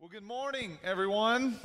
Well, good morning, everyone.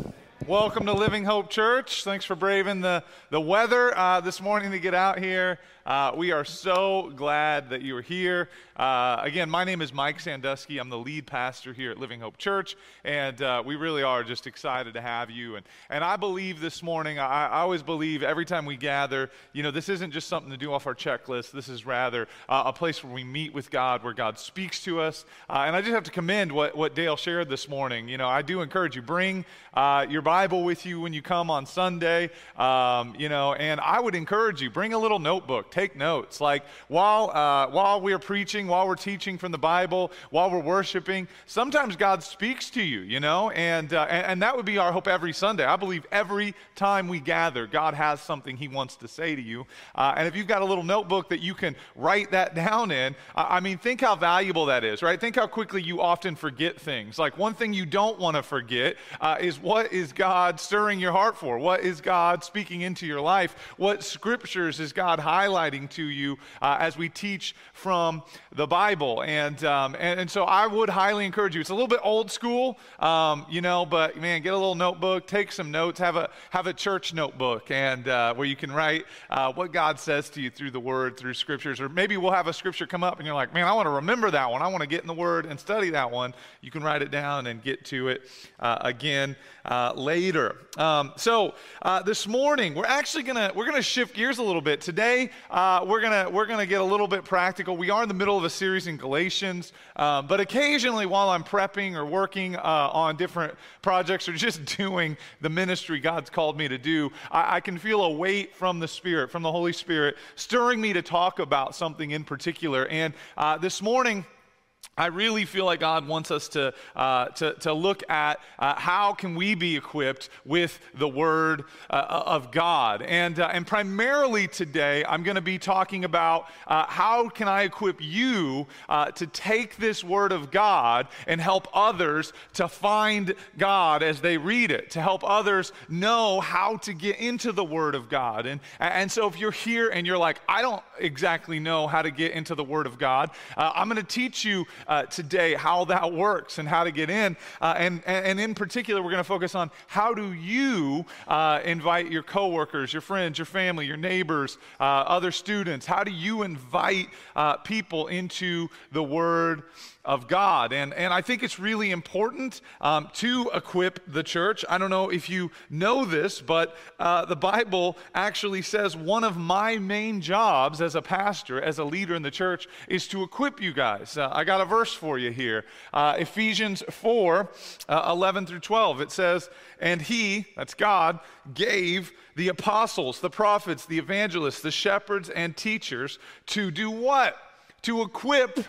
Welcome to Living Hope Church. Thanks for braving the, the weather uh, this morning to get out here. Uh, we are so glad that you are here. Uh, again, my name is Mike Sandusky. I'm the lead pastor here at Living Hope Church, and uh, we really are just excited to have you. And, and I believe this morning, I, I, always believe every time we gather, you know, this isn't just something to do off our checklist. This is rather uh, a place where we meet with God, where God speaks to us. Uh, and I just have to commend what, what Dale shared this morning. You know, I do encourage you, bring your Bible with you when you come on Sunday, um, you know, and I would encourage you, bring a little notebook take notes. Like while, uh, while we're preaching, while we're teaching from the Bible, while we're worshiping, sometimes God speaks to you, you know, and, uh, and, and, that would be our hope every Sunday. I believe every time we gather, God has something He wants to say to you. Uh, and if you've got a little notebook that you can write that down in, I mean, think how valuable that is, right? Think how quickly you often forget things. Like one thing you don't want to forget uh, is what is God stirring your heart for? What is God speaking into your life? What scriptures is God highlighting? to you uh, as we teach from the Bible. And, um, and, and, so I would highly encourage you. It's a little bit old school, um, you know, but man, get a little notebook, take some notes, have a, have a church notebook, and uh, where you can write uh, what God says to you through the Word, through scriptures. Or maybe we'll have a scripture come up and you're like, man, I want to remember that one. I want to get in the Word and study that one. You can write it down and get to it uh, again uh, later. Um, so uh, this morning, we're actually to we're to shift gears a little bit. Today, uh, we're to we're to get a little bit practical. We are in the middle of a series in Galatians, um, but occasionally while I'm prepping or working uh, on different projects or just doing the ministry God's called me to do, I, I can feel a weight from the Spirit, from the Holy Spirit, stirring me to talk about something in particular. And uh, this morning, I really feel like God wants us to, uh, to, to look at uh, how can we be equipped with the Word uh, of God. And, uh, and primarily today, I'm going to be talking about uh, how can I equip you uh, to take this Word of God and help others to find God as they read it, to help others know how to get into the Word of God. And, and so if you're here and you're like, I don't exactly know how to get into the Word of God, I'm going to teach you uh, today how that works and how to get in. Uh, and, and in particular, we're going to focus on how do you uh, invite your coworkers, your friends, your family, your neighbors, uh, other students? How do you invite uh, people into the Word of God. And, and I think it's really important um, to equip the church. I don't know if you know this, but uh, the Bible actually says one of my main jobs as a pastor, as a leader in the church, is to equip you guys. Uh, I got a verse for you here uh, Ephesians 4 uh, 11 through 12. It says, And he, that's God, gave the apostles, the prophets, the evangelists, the shepherds, and teachers to do what? To equip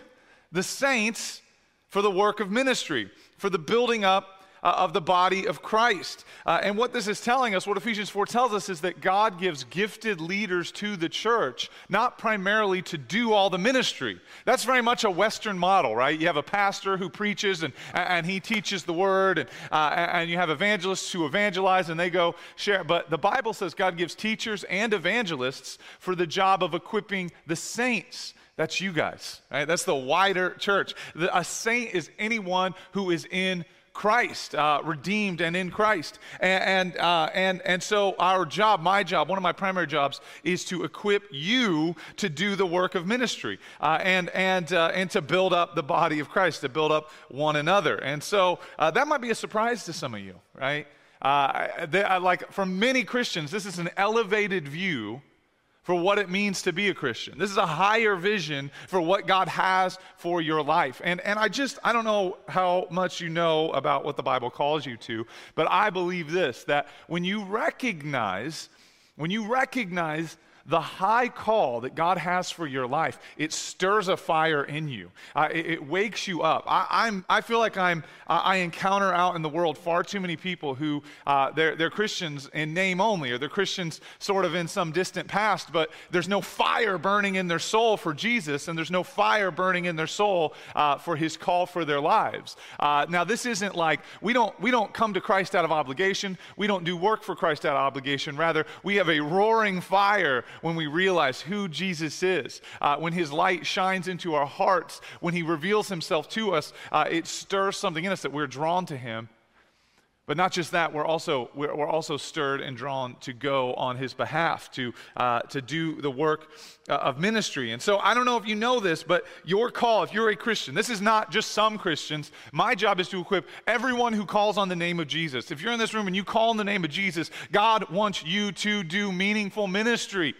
the saints for the work of ministry, for the building up uh, of the body of Christ. Uh, and what this is telling us, what Ephesians 4 tells us, is that God gives gifted leaders to the church, not primarily to do all the ministry. That's very much a Western model, right? You have a pastor who preaches and, and he teaches the word, and, uh, and you have evangelists who evangelize and they go share. But the Bible says God gives teachers and evangelists for the job of equipping the saints that's you guys, right? That's the wider church. The, a saint is anyone who is in Christ, uh, redeemed and in Christ. And, and, uh, and, and so, our job, my job, one of my primary jobs, is to equip you to do the work of ministry uh, and, and, uh, and to build up the body of Christ, to build up one another. And so, uh, that might be a surprise to some of you, right? Uh, they, like for many Christians, this is an elevated view for what it means to be a Christian. This is a higher vision for what God has for your life. And, and I just, I don't know how much you know about what the Bible calls you to, but I believe this that when you recognize, when you recognize the high call that God has for your life, it stirs a fire in you. Uh, it, it, wakes you up. I, am I feel like I'm, I encounter out in the world far too many people who uh, they're, they're Christians in name only, or they're Christians sort of in some distant past, but there's no fire burning in their soul for Jesus, and there's no fire burning in their soul uh, for His call for their lives. Uh, now, this isn't like we don't we don't come to Christ out of obligation. We don't do work for Christ out of obligation. Rather, we have a roaring fire when we realize who Jesus is, uh, when his light shines into our hearts, when he reveals himself to us, uh, it stirs something in us that we're drawn to him But not just that, we're also, we're, also stirred and drawn to go on his behalf, to, uh, to do the work uh, of ministry. And so I don't know if you know this, but your call, if you're a Christian, this is not just some Christians. My job is to equip everyone who calls on the name of Jesus. If you're in this room and you call on the name of Jesus, God wants you to do meaningful ministry.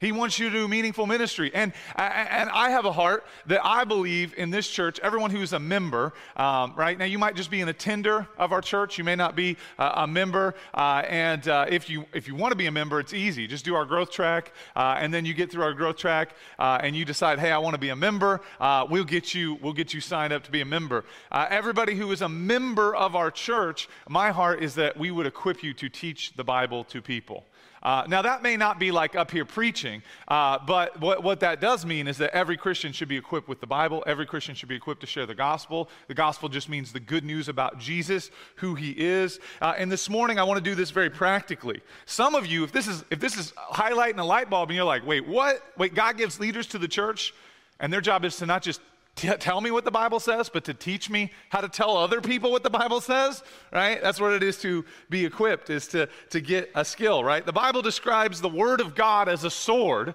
He wants you to do meaningful ministry. And, and I have a heart that I believe in this church, everyone who's a member, um, right? Now, you might just be an attender of our church. You may not be uh, a member. Uh, and uh, if, you, if you want to be a member, it's easy. Just do our growth track. Uh, and then you get through our growth track uh, and you decide, hey, I want to be a member. Uh, we'll, get you, we'll get you signed up to be a member. everybody who is a member of our church, my heart is that we would equip you to teach the Bible to people. Uh, now, that may not be like up here preaching, uh, but what, what that does mean is that every Christian should be equipped with the Bible. Every Christian should be equipped to share the gospel. The gospel just means the good news about Jesus, who he is. Uh, and this morning, I want to do this very practically. Some of you, if this is if this is highlighting a light bulb, and you're like, wait, what? Wait, God gives leaders to the church, and their job is to not just t- tell me what the Bible says, but to teach me how to tell other people what the Bible says, right? That's what it is to be equipped, is to, to get a skill, right? The Bible describes the Word of God as a sword.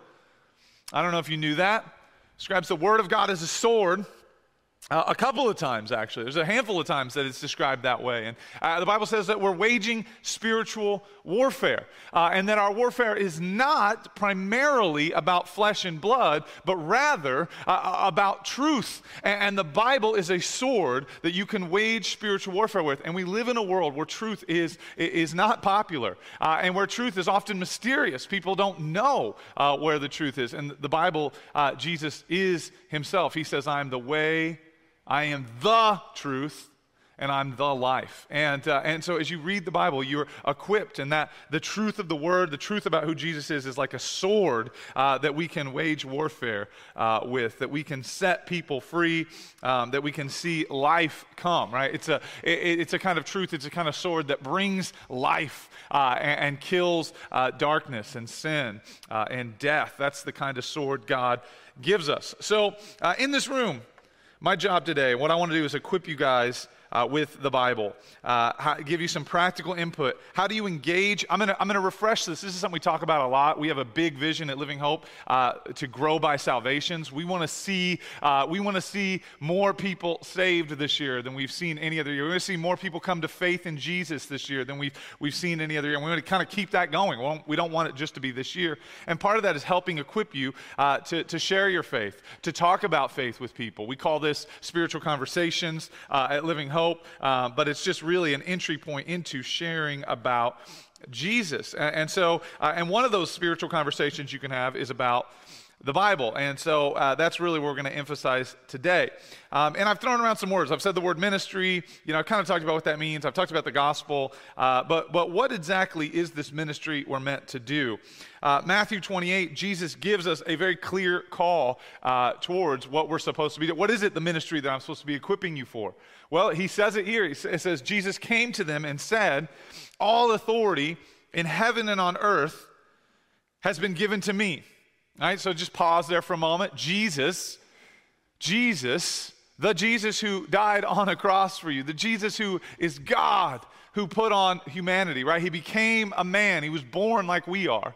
I don't know if you knew that. Describes the Word of God as a sword. Uh, a couple of times, actually. There's a handful of times that it's described that way. And uh, the Bible says that we're waging spiritual warfare, uh, and that our warfare is not primarily about flesh and blood, but rather uh, uh, about truth. And, and, the Bible is a sword that you can wage spiritual warfare with. And we live in a world where truth is, is not popular, uh, and where truth is often mysterious. People don't know where the truth is. And the Bible, Jesus is himself. He says, I am the way, I am the truth and I'm the life. And, uh, and so as you read the Bible, you're equipped, and that the truth of the word, the truth about who Jesus is, is like a sword uh, that we can wage warfare uh, with, that we can set people free, um, that we can see life come, right? It's a, it, it's a kind of truth, it's a kind of sword that brings life uh, and, and, kills uh, darkness and sin uh, and death. That's the kind of sword God gives us. So in this room, my job today, what I want to do is equip you guys uh, with the Bible, uh, how, give you some practical input. How do you engage? I'm going to I'm gonna refresh this. This is something we talk about a lot. We have a big vision at Living Hope uh, to grow by salvations. We want to see uh, we want to see more people saved this year than we've seen any other year. We want to see more people come to faith in Jesus this year than we've, we've seen any other year. And we want to kind of keep that going. We don't, we don't want it just to be this year. And part of that is helping equip you uh, to, to share your faith, to talk about faith with people. We call this spiritual conversations uh, at Living Hope, uh, but it's just really an entry point into sharing about Jesus. And, and so, uh, and one of those spiritual conversations you can have is about the Bible. And so uh, that's really what we're going to emphasize today. Um, and I've thrown around some words. I've said the word ministry. You know, I've kind of talked about what that means. I've talked about the gospel. Uh, but, but what exactly is this ministry we're meant to do? Uh, Matthew 28, Jesus gives us a very clear call uh, towards what we're supposed to be. What is it, the ministry that I'm supposed to be equipping you for? Well, he says it here. It says, Jesus came to them and said, All authority in heaven and on earth has been given to me. All right, so just pause there for a moment. Jesus, Jesus, the Jesus who died on a cross for you, the Jesus who is God, who put on humanity, right? He became a man, he was born like we are.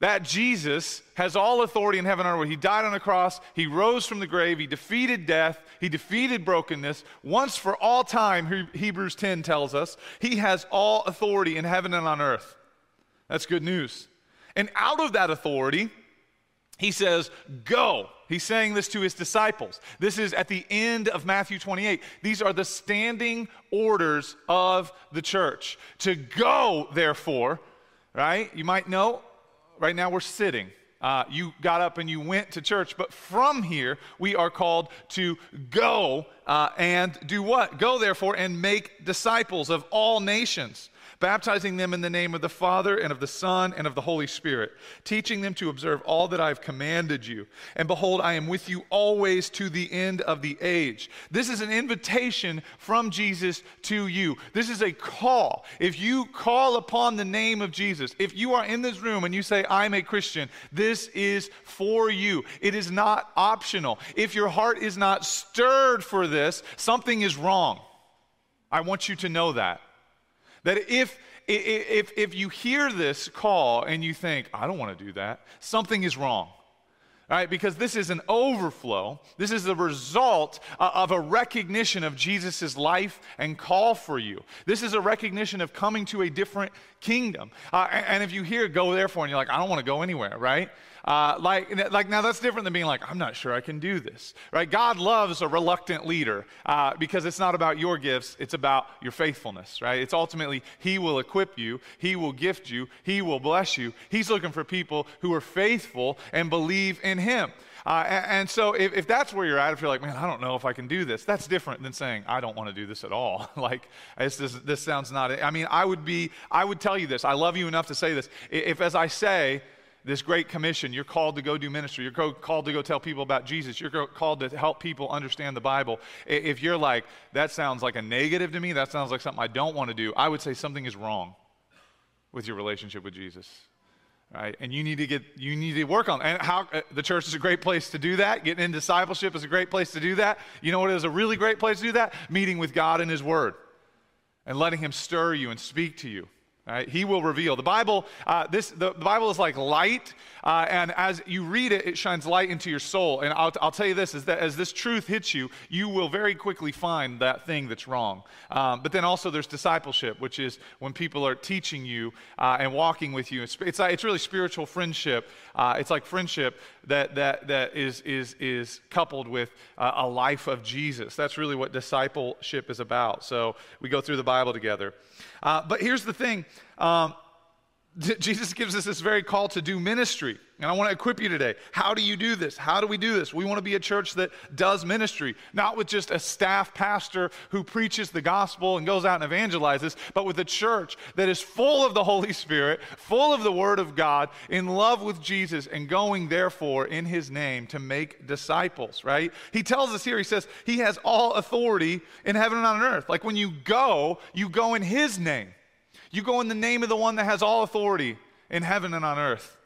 That Jesus has all authority in heaven and earth. He died on a cross. He rose from the grave. He defeated death. He defeated brokenness. Once for all time, Hebrews 10 tells us, he has all authority in heaven and on earth. That's good news. And out of that authority, he says, Go. He's saying this to his disciples. This is at the end of Matthew 28. These are the standing orders of the church. To go, therefore, right? You might know, right now we're sitting. Uh, you got up and you went to church, but from here we are called to go uh, and do what? Go, therefore, and make disciples of all nations baptizing them in the name of the Father and of the Son and of the Holy Spirit, teaching them to observe all that I have commanded you. And behold, I am with you always to the end of the age. This is an invitation from Jesus to you. This is a call. If you call upon the name of Jesus, if you are in this room and you say, I'm a Christian, this is for you. It is not optional. If your heart is not stirred for this, something is wrong. I want you to know that. That if, if, if you hear this call and you think, I don't want to do that, something is wrong. Right? Because this is an overflow. This is the result uh, of a recognition of Jesus' life and call for you. This is a recognition of coming to a different kingdom. Uh, and, if you hear go therefore and you're like, I don't want to go anywhere, right? Uh, like, like now that's different than being like, I'm not sure I can do this, right? God loves a reluctant leader uh, because it's not about your gifts, it's about your faithfulness, right? It's ultimately He will equip you, He will gift you, He will bless you. He's looking for people who are faithful and believe in Him. Uh, and, and, so if, if, that's where you're at, if you're like, man, I don't know if I can do this, that's different than saying, I don't want to do this at all. like, this, this, this sounds not, I mean, I would be, I would tell you this. I love you enough to say this. If, as I say, this great commission. You're called to go do ministry. You're called to go tell people about Jesus. You're called to help people understand the Bible. If you're like, that sounds like a negative to me, that sounds like something I don't want to do, I would say something is wrong with your relationship with Jesus. Right? And you need to get you need to work on and how uh, the church is a great place to do that. Getting in discipleship is a great place to do that. You know what is a really great place to do that? Meeting with God in his word and letting him stir you and speak to you. Right? He will reveal. The Bible, uh, this, the, Bible is like light, uh, and as you read it, it shines light into your soul. And I'll, I'll, tell you this: is that as this truth hits you, you will very quickly find that thing that's wrong. Um, but then also there's discipleship, which is when people are teaching you uh, and walking with you. It's, it's, it's really spiritual friendship. Uh, it's like friendship that that that is is is coupled with uh, a life of Jesus. That's really what discipleship is about. So we go through the Bible together. Uh, but here's the thing um, Jesus gives us this very call to do ministry. And I want to equip you today. How do you do this? How do we do this? We want to be a church that does ministry, not with just a staff pastor who preaches the gospel and goes out and evangelizes, but with a church that is full of the Holy Spirit, full of the Word of God, in love with Jesus, and going, therefore, in His name to make disciples, right? He tells us here, He says, He has all authority in heaven and on earth. Like when you go, you go in His name. You go in the name of the one that has all authority in heaven and on earth.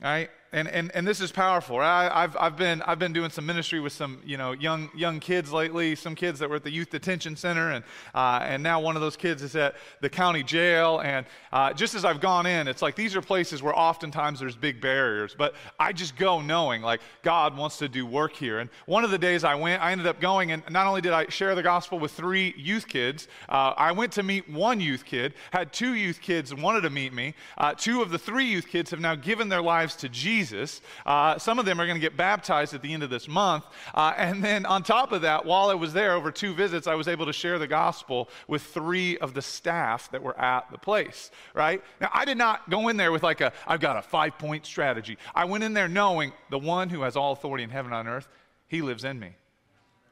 Right? And, and, and this is powerful. I, have I've, been, I've been doing some ministry with some you know, young, young kids lately, some kids that were at the youth detention center, and, uh, and now one of those kids is at the county jail. And uh, just as I've gone in, it's like these are places where oftentimes there's big barriers, but I just go knowing like God wants to do work here. And one of the days I went, I ended up going, and not only did I share the gospel with three youth kids, uh, I went to meet one youth kid, had two youth kids wanted to meet me. Uh, two of the three youth kids have now given their lives to Jesus. Jesus. Uh, some of them are going to get baptized at the end of this month. Uh, and then on top of that, while I was there over two visits, I was able to share the gospel with three of the staff that were at the place, right? Now, I did not go in there with like a, I've got a five point strategy. I went in there knowing the one who has all authority in heaven and on earth, he lives in me.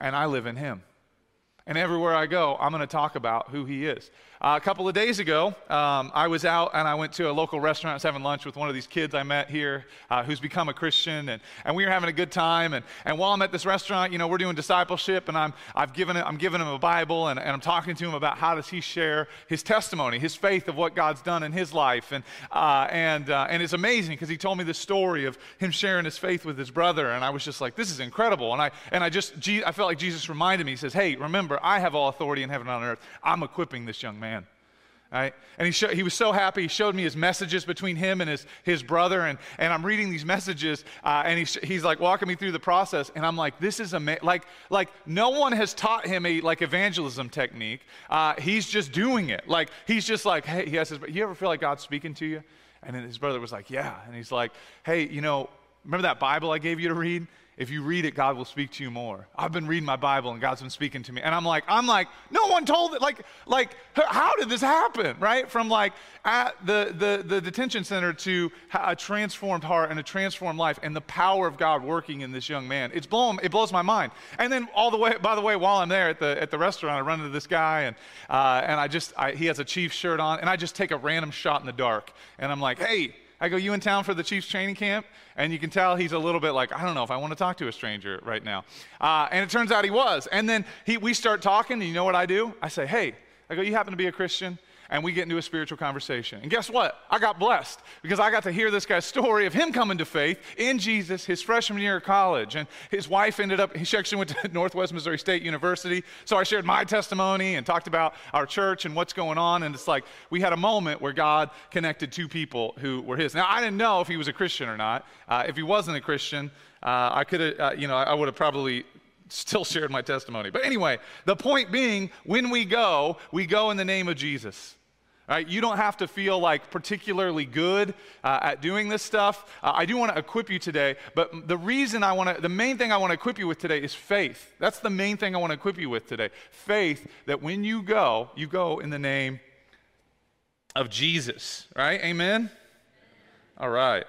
And I live in him. And everywhere I go, I'm going to talk about who he is. Uh, a couple of days ago, um, I was out and I went to a local restaurant. Was having lunch with one of these kids I met here uh, who's become a Christian, and, and we were having a good time. And, and while I'm at this restaurant, you know, we're doing discipleship, and I'm, I've given I'm giving him a Bible, and, and I'm talking to him about how does he share his testimony, his faith of what God's done in his life. And, uh, and, uh, and it's amazing because he told me the story of him sharing his faith with his brother, and I was just like, this is incredible. And I, and I just, I felt like Jesus reminded me, he says, hey, remember, I have all authority in heaven and on earth. I'm equipping this young man. Right? And he, he was so happy. He showed me his messages between him and his, his brother. And, and I'm reading these messages, uh, and he's, he's like walking me through the process. And I'm like, this is amazing. Like, like, no one has taught him a like evangelism technique. Uh, he's just doing it. Like, he's just like, hey, he you ever feel like God's speaking to you? And then his brother was like, yeah. And he's like, hey, you know, remember that Bible I gave you to read? If you read it, God will speak to you more. I've been reading my Bible and God's been speaking to me. And I'm like, I'm like, no one told it. Like, like, how did this happen? Right? From like at the, the, the detention center to a transformed heart and a transformed life and the power of God working in this young man. It's blown, it blows my mind. And then all the way, by the way, while I'm there at the, at the restaurant, I run into this guy and, uh, and I just, I, he has a Chiefs shirt on and I just take a random shot in the dark. And I'm like, hey, I go, You in town for the Chiefs training camp? And you can tell he's a little bit like, I don't know if I want to talk to a stranger right now. Uh, and it turns out he was. And then he, we start talking, and you know what I do? I say, Hey, I go, You happen to be a Christian? And we get into a spiritual conversation. And guess what? I got blessed because I got to hear this guy's story of him coming to faith in Jesus his freshman year of college. And his wife ended up, she actually went to Northwest Missouri State University. So I shared my testimony and talked about our church and what's going on. And it's like we had a moment where God connected two people who were his. Now, I didn't know if he was a Christian or not. Uh, if he wasn't a Christian, uh, I could have, uh, you know, I would have probably still shared my testimony. But anyway, the point being, when we go, we go in the name of Jesus. Right? You don't have to feel like particularly good uh, at doing this stuff. Uh, I do want to equip you today, but the reason I want to, the main thing I want to equip you with today is faith. That's the main thing I want to equip you with today. Faith that when you go, you go in the name of Jesus. Right? Amen? All right.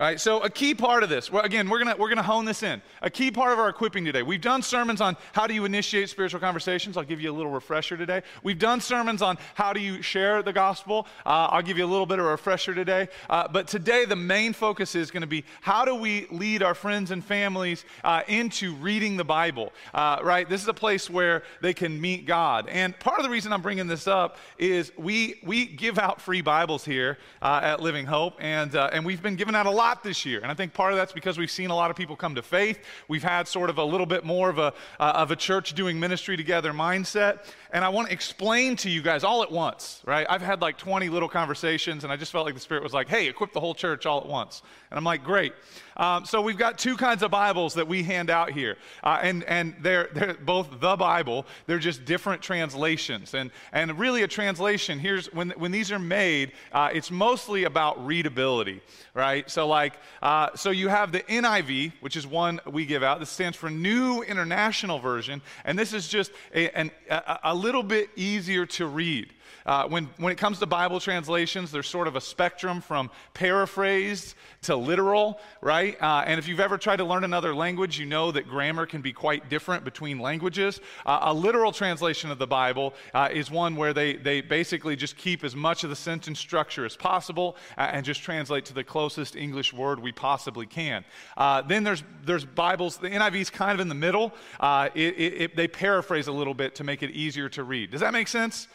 Right, so a key part of this, well, again, we're gonna, we're gonna hone this in. A key part of our equipping today. We've done sermons on how do you initiate spiritual conversations. I'll give you a little refresher today. We've done sermons on how do you share the gospel. Uh, I'll give you a little bit of a refresher today. Uh, but today, the main focus is gonna be how do we lead our friends and families uh, into reading the Bible, uh, right? This is a place where they can meet God. And part of the reason I'm bringing this up is we, we give out free Bibles here uh, at Living Hope, and, uh, and we've been giving out a lot lot this year. And I think part of that's because we've seen a lot of people come to faith. We've had sort of a little bit more of a, uh, of a church doing ministry together mindset. And I want to explain to you guys all at once, right? I've had like 20 little conversations, and I just felt like the Spirit was like, hey, equip the whole church all at once. And I'm like, great. Um, so we've got two kinds of Bibles that we hand out here, uh, and and they're they're both the Bible. They're just different translations, and and really a translation. Here's when when these are made, uh, it's mostly about readability, right? So like uh, so you have the NIV, which is one we give out. This stands for New International Version, and this is just a, an, a, a little bit easier to read. Uh, when, when it comes to Bible translations, there's sort of a spectrum from paraphrased to literal, right? Uh, and if you've ever tried to learn another language, you know that grammar can be quite different between languages. Uh, a literal translation of the Bible uh, is one where they, they basically just keep as much of the sentence structure as possible uh, and just translate to the closest English word we possibly can. Uh, then there's, there's Bibles, the NIV is kind of in the middle. It, it, it, they paraphrase a little bit to make it easier to read. Does that make sense?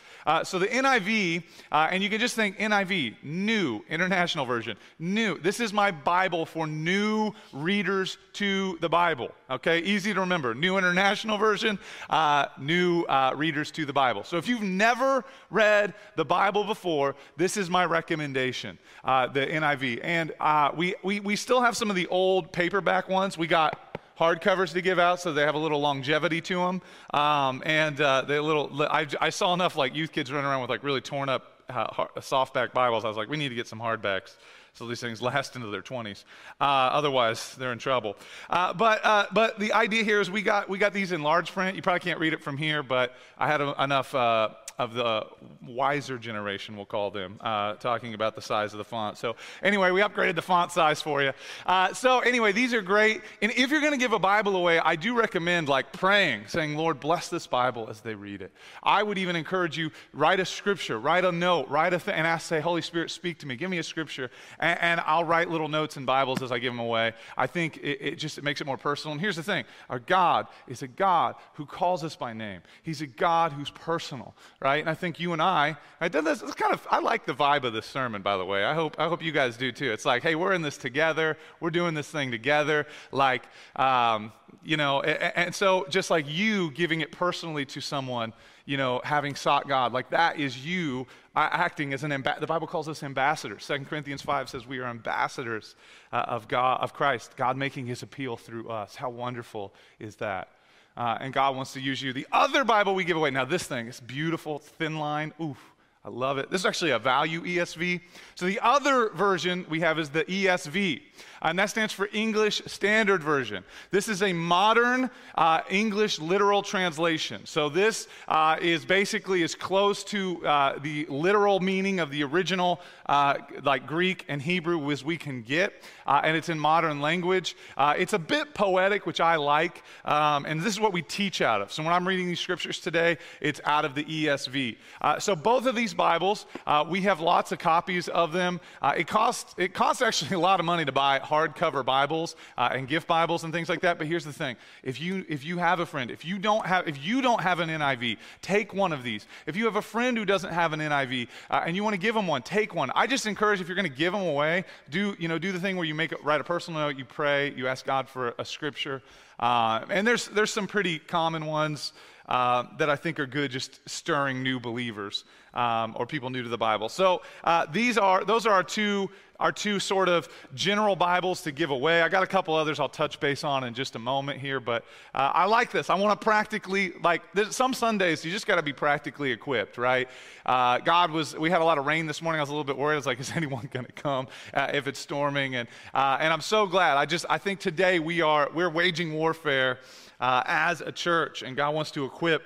So the NIV, uh, and you can just think NIV, New International Version, new. This is my Bible for new readers to the Bible. Okay, easy to remember. New International Version, uh, new uh, readers to the Bible. So if you've never read the Bible before, this is my recommendation, uh, the NIV. And uh, we, we, we still have some of the old paperback ones. We got hardcovers to give out, so they have a little longevity to them. Um, and uh, they little, I, I, saw enough like youth kids running around with like really torn up uh, softback Bibles. I was like, we need to get some hardbacks so these things last into their 20s. Uh, otherwise, they're in trouble. Uh, but, uh, but the idea here is we got, we got these in large print. You probably can't read it from here, but I had a, enough uh, of the wiser generation, we'll call them, uh, talking about the size of the font. So, anyway, we upgraded the font size for you. Uh, so, anyway, these are great. And if you're going to give a Bible away, I do recommend like praying, saying, Lord, bless this Bible as they read it. I would even encourage you, write a scripture, write a note, write a thing, and ask, say, Holy Spirit, speak to me. Give me a scripture. And, and I'll write little notes in Bibles as I give them away. I think it, it just it makes it more personal. And here's the thing our God is a God who calls us by name, He's a God who's personal, right? And I think you and I, I did this, it's kind of, I like the vibe of this sermon, by the way. I hope, I hope you guys do too. It's like, hey, we're in this together. We're doing this thing together. Like, um, you know, and, and so just like you giving it personally to someone, you know, having sought God, like that is you acting as an ambassador. The Bible calls us ambassadors. Second Corinthians 5 says we are ambassadors uh, of God, of Christ, God making his appeal through us. How wonderful is that? Uh, and God wants to use you. The other Bible we give away, now this thing, it's beautiful, thin line. Oof, I love it. This is actually a value ESV. So the other version we have is the ESV and that stands for English Standard Version. This is a modern uh, English literal translation. So this uh, is basically as close to uh, the literal meaning of the original, uh, like Greek and Hebrew, as we can get, uh, and it's in modern language. Uh, it's a bit poetic, which I like, um, and this is what we teach out of. So when I'm reading these scriptures today, it's out of the ESV. so both of these these Bibles. Uh, we have lots of copies of them. Uh, it costs it costs actually a lot of money to buy hardcover Bibles uh, and gift Bibles and things like that. But here's the thing: if you if you have a friend, if you don't have if you don't have an NIV, take one of these. If you have a friend who doesn't have an NIV uh, and you want to give them one, take one. I just encourage if you're going to give them away, do you know do the thing where you make write a personal note, you pray, you ask God for a scripture, uh, and there's there's some pretty common ones uh, that I think are good, just stirring new believers um, or people new to the Bible. So uh, these are those are our two our two sort of general Bibles to give away. I got a couple others I'll touch base on in just a moment here, but uh, I like this. I want to practically like some Sundays you just got to be practically equipped, right? Uh, God was. We had a lot of rain this morning. I was a little bit worried. I was like, is anyone going to come uh, if it's storming? And uh, and I'm so glad. I just I think today we are we're waging warfare uh, as a church, and God wants to equip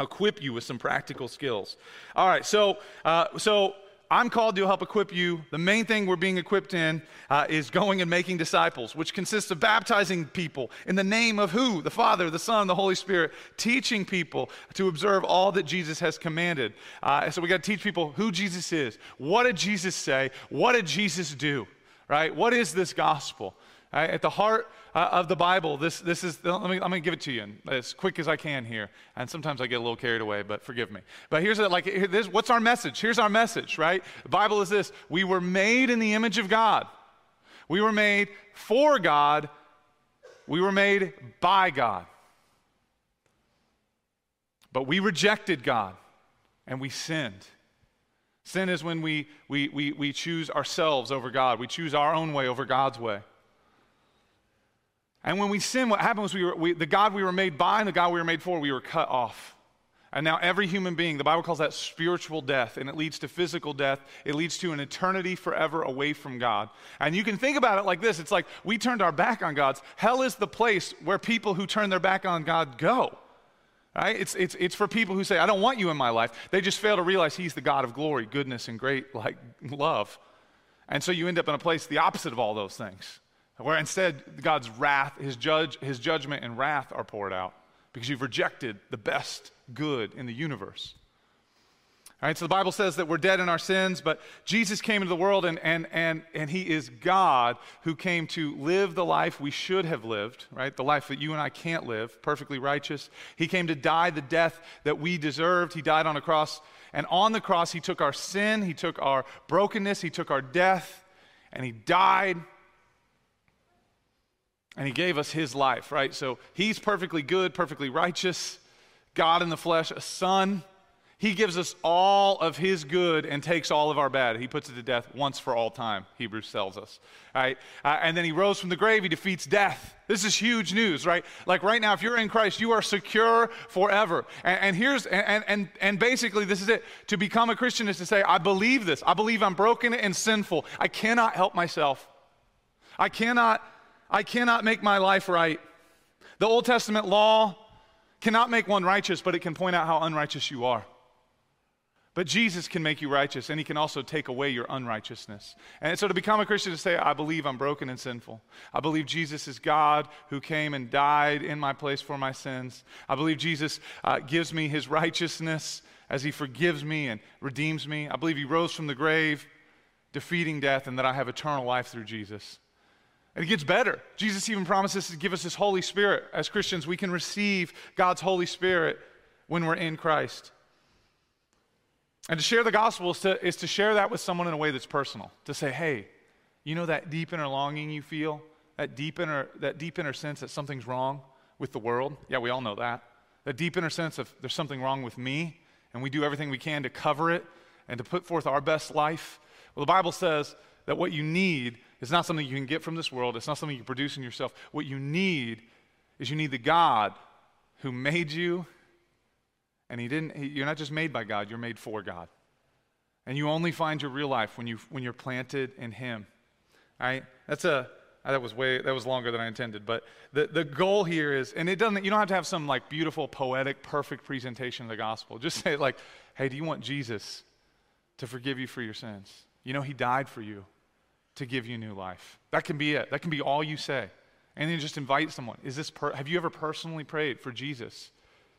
equip you with some practical skills. All right, so uh, so I'm called to help equip you. The main thing we're being equipped in uh, is going and making disciples, which consists of baptizing people in the name of who? The Father, the Son, the Holy Spirit, teaching people to observe all that Jesus has commanded. Uh, so we got to teach people who Jesus is. What did Jesus say? What did Jesus do? Right? What is this gospel? Right? At the heart uh, of the Bible, this, this is, let me, I'm going to give it to you as quick as I can here. And sometimes I get a little carried away, but forgive me. But here's it, like, here, this, what's our message? Here's our message, right? The Bible is this We were made in the image of God, we were made for God, we were made by God. But we rejected God and we sinned. Sin is when we, we, we, we choose ourselves over God, we choose our own way over God's way. And when we sin, what happened was we we, the God we were made by and the God we were made for, we were cut off. And now every human being, the Bible calls that spiritual death, and it leads to physical death. It leads to an eternity forever away from God. And you can think about it like this it's like we turned our back on God's. Hell is the place where people who turn their back on God go. Right? It's, it's, it's for people who say, I don't want you in my life. They just fail to realize He's the God of glory, goodness, and great like love. And so you end up in a place the opposite of all those things where instead God's wrath, his, judge, his judgment and wrath are poured out because you've rejected the best good in the universe. All right, so the Bible says that we're dead in our sins, but Jesus came into the world and, and, and, and he is God who came to live the life we should have lived, right? The life that you and I can't live, perfectly righteous. He came to die the death that we deserved. He died on a cross, and on the cross, he took our sin, he took our brokenness, he took our death, and he died and he gave us his life, right? So he's perfectly good, perfectly righteous, God in the flesh, a son. He gives us all of his good and takes all of our bad. He puts it to death once for all time, Hebrews tells us. Right? Uh, and then he rose from the grave, he defeats death. This is huge news, right? Like right now, if you're in Christ, you are secure forever. And, and here's, and, and, and basically, this is it. To become a Christian is to say, I believe this. I believe I'm broken and sinful. I cannot help myself. I cannot I cannot make my life right. The Old Testament law cannot make one righteous, but it can point out how unrighteous you are. But Jesus can make you righteous, and He can also take away your unrighteousness. And so to become a Christian, to say, I believe I'm broken and sinful. I believe Jesus is God who came and died in my place for my sins. I believe Jesus uh, gives me His righteousness as He forgives me and redeems me. I believe He rose from the grave, defeating death, and that I have eternal life through Jesus. And it gets better. Jesus even promises to give us His Holy Spirit. As Christians, we can receive God's Holy Spirit when we're in Christ. And to share the gospel is to, is to share that with someone in a way that's personal. To say, hey, you know that deep inner longing you feel? That deep inner, that deep inner sense that something's wrong with the world? Yeah, we all know that. That deep inner sense of there's something wrong with me, and we do everything we can to cover it and to put forth our best life. Well, the Bible says that what you need is not something you can get from this world. It's not something you produce in yourself. What you need is you need the God who made you, and he didn't, he, you're not just made by God, you're made for God. And you only find your real life when, you, when you're planted in him. All right? That's a, ah, that was way, that was longer than I intended. But the, the goal here is, and it doesn't, you don't have to have some like beautiful, poetic, perfect presentation of the gospel. Just say like, hey, do you want Jesus to forgive you for your sins? You know, he died for you to give you new life. That can be it. That can be all you say. And then just invite someone. Is this per- have you ever personally prayed for Jesus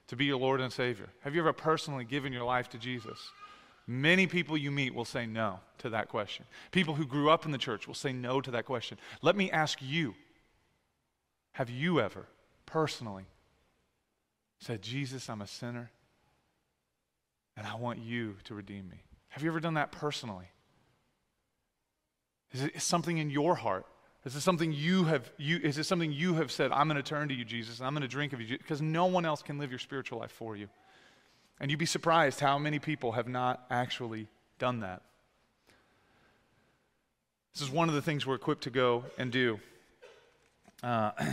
to be your Lord and Savior? Have you ever personally given your life to Jesus? Many people you meet will say no to that question. People who grew up in the church will say no to that question. Let me ask you have you ever personally said, Jesus, I'm a sinner and I want you to redeem me? Have you ever done that personally? Is it something in your heart? Is it something you have you is it something you have said, I'm going to turn to you, Jesus, I'm going to drink of you because no one else can live your spiritual life for you. And you'd be surprised how many people have not actually done that. This is one of the things we're equipped to go and do. Uh,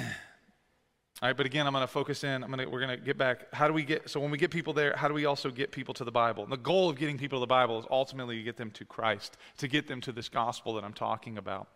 all right, but again, I'm going to focus in. I'm going to, we're going to get back. How do we get, so when we get people there, how do we also get people to the Bible? And the goal of getting people to the Bible is ultimately to get them to Christ, to get them to this gospel that I'm talking about.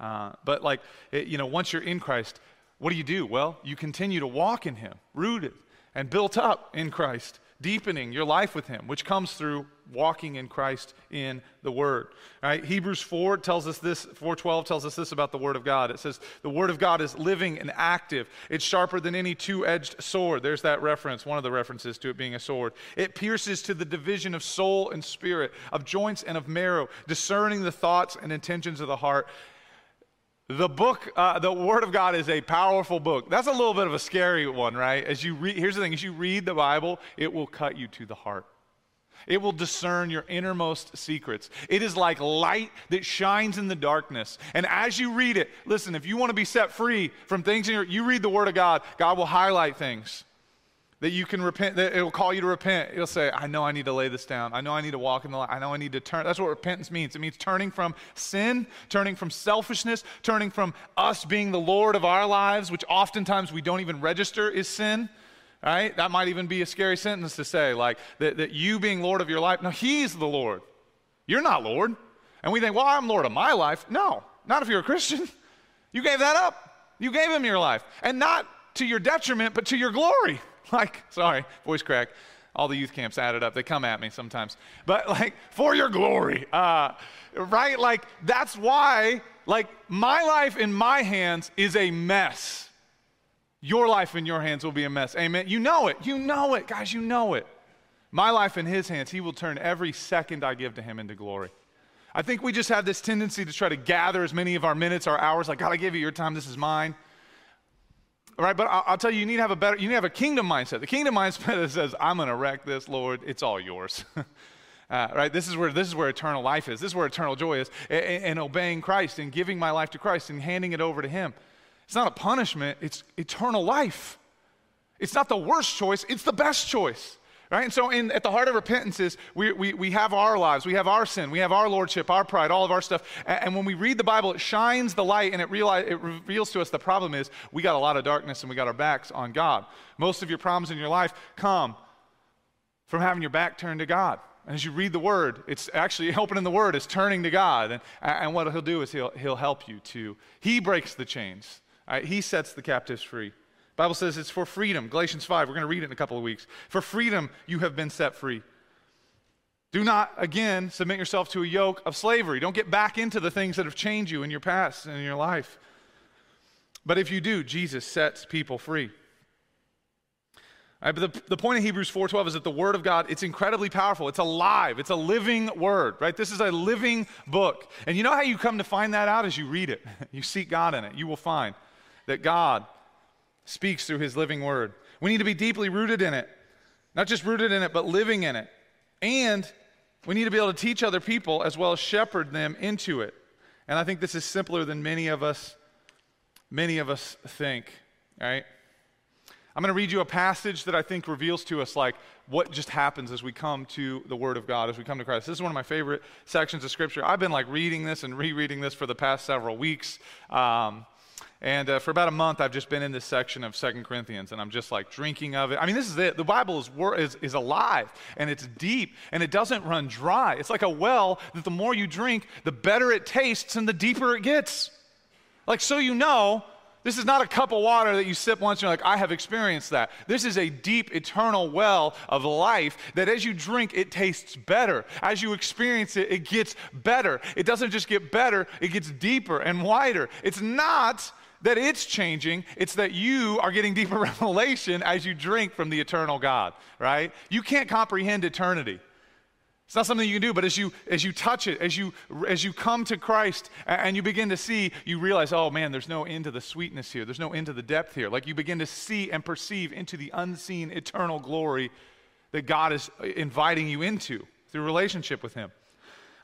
Uh, but like, it, you know, once you're in Christ, what do you do? Well, you continue to walk in Him, rooted and built up in Christ deepening your life with him which comes through walking in christ in the word. All right? Hebrews 4 tells us this 412 tells us this about the word of god. It says the word of god is living and active. It's sharper than any two-edged sword. There's that reference one of the references to it being a sword. It pierces to the division of soul and spirit of joints and of marrow discerning the thoughts and intentions of the heart. The book, uh, the Word of God is a powerful book. That's a little bit of a scary one, right? As you read, here's the thing: as you read the Bible, it will cut you to the heart. It will discern your innermost secrets. It is like light that shines in the darkness. And as you read it, listen, if you want to be set free from things in your, you read the Word of God, God will highlight things that you can repent, that it will call you to repent. It'll say, I know I need to lay this down. I know I need to walk in the light. I know I need to turn. That's what repentance means. It means turning from sin, turning from selfishness, turning from us being the Lord of our lives, which oftentimes we don't even register is sin. Right? That might even be a scary sentence to say, like that, that you being Lord of your life. No, He's the Lord. You're not Lord. And we think, well, I'm Lord of my life. No, not if you're a Christian. You gave that up. You gave Him your life. And not to your detriment, but to your glory. Like, sorry, voice crack. All the youth camps added up. They come at me sometimes. But, like, for your glory. Uh, right? Like, that's why, like, my life in my hands is a mess. Your life in your hands will be a mess. Amen. You know it. You know it. Guys, you know it. My life in his hands, he will turn every second I give to him into glory. I think we just have this tendency to try to gather as many of our minutes, our hours, like, God, I give you your time, this is mine. All right, but I'll, tell you, you need to have a better, you need to have a kingdom mindset. The kingdom mindset says, I'm going to wreck this, Lord. It's all yours. uh, right? This is where this is where eternal life is. This is where eternal joy is. And, obeying Christ and giving my life to Christ and handing it over to Him. It's not a punishment. It's eternal life. It's not the worst choice. It's the best choice. Right? And so, in, at the heart of repentance is we, we, we have our lives, we have our sin, we have our lordship, our pride, all of our stuff. And, and when we read the Bible, it shines the light and it, realize, it reveals to us the problem is we got a lot of darkness and we got our backs on God. Most of your problems in your life come from having your back turned to God. And as you read the word, it's actually opening the word is turning to God. And, and what he'll do is he'll, he'll help you to, he breaks the chains, he sets the captives free. Bible says it's for freedom. Galatians 5, we're going to read it in a couple of weeks. For freedom, you have been set free. Do not, again, submit yourself to a yoke of slavery. Don't get back into the things that have changed you in your past and in your life. But if you do, Jesus sets people free. But the, the point of Hebrews 4.12 is that the Word of God, it's incredibly powerful. It's alive. It's a living Word, right? This is a living book. And you know how you come to find that out as you read it? you seek God in it. You will find that God speaks through his living word. We need to be deeply rooted in it. Not just rooted in it, but living in it. And we need to be able to teach other people as well as shepherd them into it. And I think this is simpler than many of us many of us think, right? I'm going to read you a passage that I think reveals to us like what just happens as we come to the word of God, as we come to Christ. This is one of my favorite sections of scripture. I've been like reading this and rereading this for the past several weeks. Um, and uh, for about a month, I've just been in this section of Second Corinthians, and I'm just like drinking of it. I mean, this is it. The Bible is, is, is alive, and it's deep, and it doesn't run dry. It's like a well that the more you drink, the better it tastes and the deeper it gets. Like, so you know, this is not a cup of water that you sip once and you're like, I have experienced that. This is a deep, eternal well of life that as you drink, it tastes better. As you experience it, it gets better. It doesn't just get better, it gets deeper and wider. It's not that it's changing, it's that you are getting deeper revelation as you drink from the eternal God, right? You can't comprehend eternity. It's not something you can do, but as you as you touch it, as you as you come to Christ and you begin to see, you realize, oh man, there's no end to the sweetness here. There's no end to the depth here. Like you begin to see and perceive into the unseen eternal glory that God is inviting you into through relationship with Him.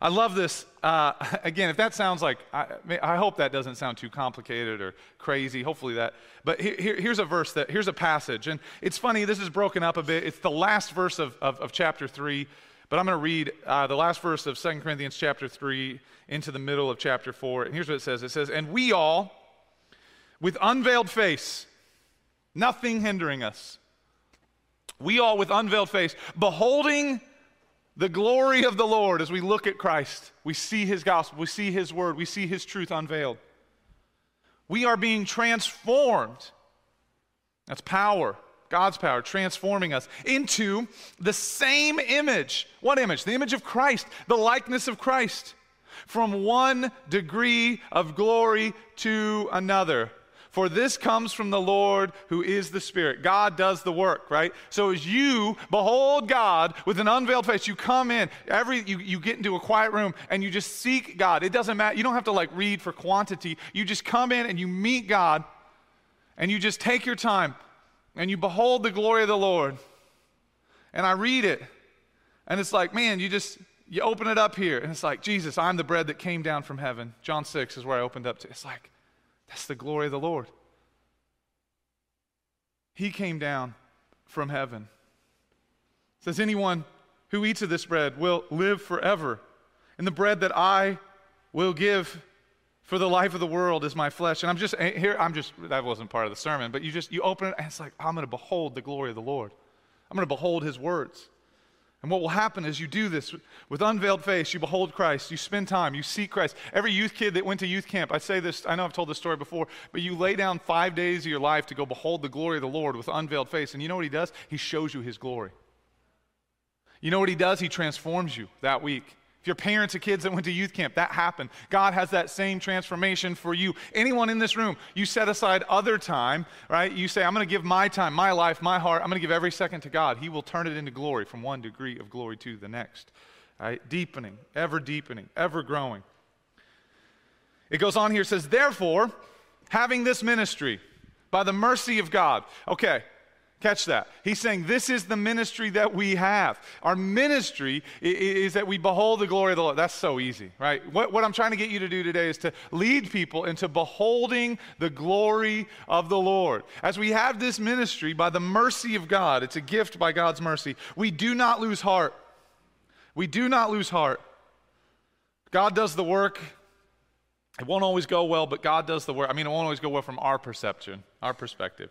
I love this. Uh, again, if that sounds like, I, I, hope that doesn't sound too complicated or crazy. Hopefully that. But here, here's a verse that, here's a passage. And it's funny, this is broken up a bit. It's the last verse of, of, of chapter 3. But I'm going to read uh, the last verse of 2 Corinthians chapter 3 into the middle of chapter 4. And here's what it says it says, And we all, with unveiled face, nothing hindering us, we all with unveiled face, beholding the glory of the Lord as we look at Christ, we see his gospel, we see his word, we see his truth unveiled. We are being transformed. That's power. God's power transforming us into the same image. What image? The image of Christ, the likeness of Christ. From one degree of glory to another. For this comes from the Lord who is the Spirit. God does the work, right? So as you behold God with an unveiled face, you come in, every you, you get into a quiet room and you just seek God. It doesn't matter, you don't have to like read for quantity. You just come in and you meet God and you just take your time and you behold the glory of the Lord. And I read it, and it's like, man, you just, you open it up here, and it's like, Jesus, I'm the bread that came down from heaven. John 6 is where I opened up to. It's like, that's the glory of the Lord. He came down from heaven. It says, anyone who eats of this bread will live forever. And the bread that I will give for the life of the world is my flesh. And I'm just eh, here, I'm just, that wasn't part of the sermon, but you just, you open it and it's like, I'm going to behold the glory of the Lord. I'm going to behold his words. And what will happen is you do this with unveiled face, you behold Christ, you spend time, you seek Christ. Every youth kid that went to youth camp, I say this, I know I've told this story before, but you lay down five days of your life to go behold the glory of the Lord with unveiled face. And you know what he does? He shows you his glory. You know what he does? He transforms you that week. If you're parents of kids that went to youth camp, that happened. God has that same transformation for you. Anyone in this room, you set aside other time, right? You say, I'm going to give my time, my life, my heart, I'm going to give every second to God. He will turn it into glory from one degree of glory to the next. Right? Deepening, ever deepening, ever growing. It goes on here, says, Therefore, having this ministry, by the mercy of God. Okay, Catch that. He's saying this is the ministry that we have. Our ministry is that we behold the glory of the Lord. That's so easy, right? What, what, I'm trying to get you to do today is to lead people into beholding the glory of the Lord. As we have this ministry by the mercy of God, it's a gift by God's mercy. We do not lose heart. We do not lose heart. God does the work. It won't always go well, but God does the work. I mean, it won't always go well from our perception, our perspective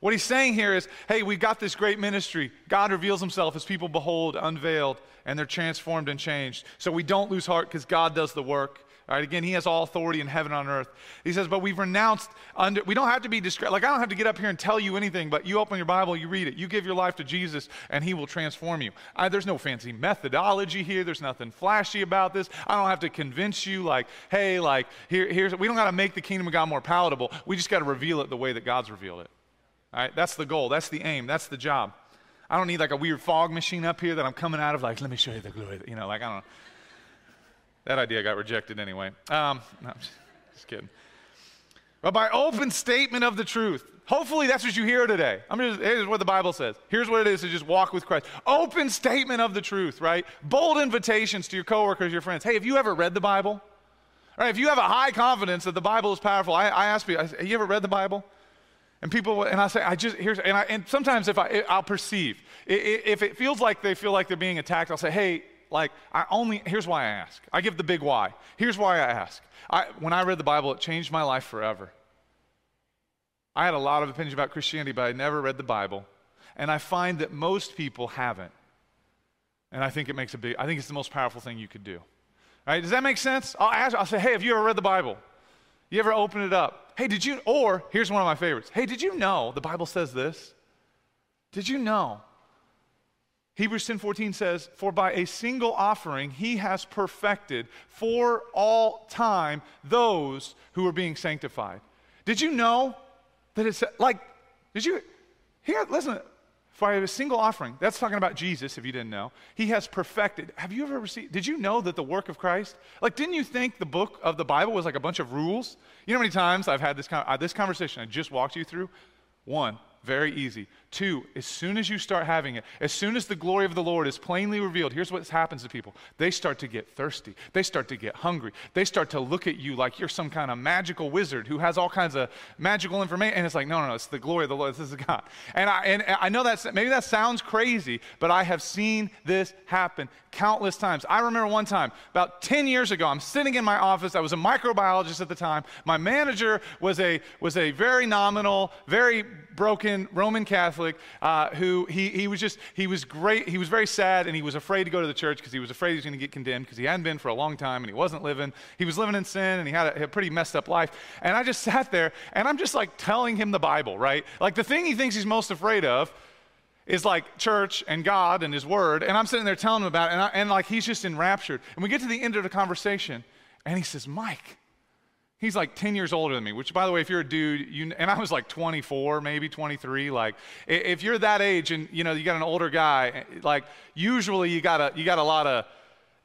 What he's saying here is hey, we've got this great ministry. God reveals himself as people behold, unveiled, and they're transformed and changed. So we don't lose heart because God does the work. All right, again, he has all authority in heaven and on earth. He says, but we've renounced under, we don't have to be discreet. Like, I don't have to get up here and tell you anything, but you open your Bible, you read it, you give your life to Jesus, and he will transform you. I, there's no fancy methodology here. There's nothing flashy about this. I don't have to convince you, like, hey, like, here, here's, we don't got to make the kingdom of God more palatable. We just got to reveal it the way that God's revealed it. All right, that's the goal. That's the aim. That's the job. I don't need like a weird fog machine up here that I'm coming out of, like, let me show you the glory. You know, like, I don't know. That idea got rejected anyway. Um, no, just kidding. But by open statement of the truth, hopefully that's what you hear today. I'm just, here's what the Bible says. Here's what it is to just walk with Christ. Open statement of the truth, right? Bold invitations to your coworkers, your friends. Hey, have you ever read the Bible? All right, if you have a high confidence that the Bible is powerful, I, I ask you, have you ever read the Bible? And people, and I say, I just, here's, and, I, and sometimes if I, I'll perceive, if it feels like they feel like they're being attacked, I'll say, hey, like, I only, here's why I ask. I give the big why. Here's why I ask. I, when I read the Bible, it changed my life forever. I had a lot of opinions about Christianity, but I never read the Bible. And I find that most people haven't. And I think it makes a big, I think it's the most powerful thing you could do. All right, does that make sense? I'll ask, I'll say, hey, have you ever read the Bible? You ever open it up? Hey, did you, or here's one of my favorites. Hey, did you know the Bible says this? Did you know? Hebrews 10:14 says, "For by a single offering he has perfected for all time those who are being sanctified." Did you know that it's like did you hear listen by a single offering. That's talking about Jesus, if you didn't know. He has perfected. Have you ever received, did you know that the work of Christ, like, didn't you think the book of the Bible was like a bunch of rules? You know how many times I've had this, uh, this conversation I just walked you through? One, very easy. Two, as soon as you start having it, as soon as the glory of the Lord is plainly revealed, here's what happens to people. They start to get thirsty. They start to get hungry. They start to look at you like you're some kind of magical wizard who has all kinds of magical information. And it's like, no, no, no, it's the glory of the Lord. This is God. And I, and I know that maybe that sounds crazy, but I have seen this happen countless times. I remember one time, about 10 years ago, I'm sitting in my office. I was a microbiologist at the time. My manager was a, was a very nominal, very broken Roman Catholic uh, who he, he was just, he was great. He was very sad and he was afraid to go to the church because he was afraid he was going to get condemned because he hadn't been for a long time and he wasn't living. He was living in sin and he had a, a pretty messed up life. And I just sat there and I'm just like telling him the Bible, right? Like the thing he thinks he's most afraid of is like church and God and His Word. And I'm sitting there telling him about it, and, I, and like he's just enraptured. And we get to the end of the conversation, and he says, Mike, He's like 10 years older than me, which, by the way, if you're a dude, you, and I was like 24, maybe 23, like, if you're that age and, you know, you got an older guy, eh, like, usually you got a, you got a lot of,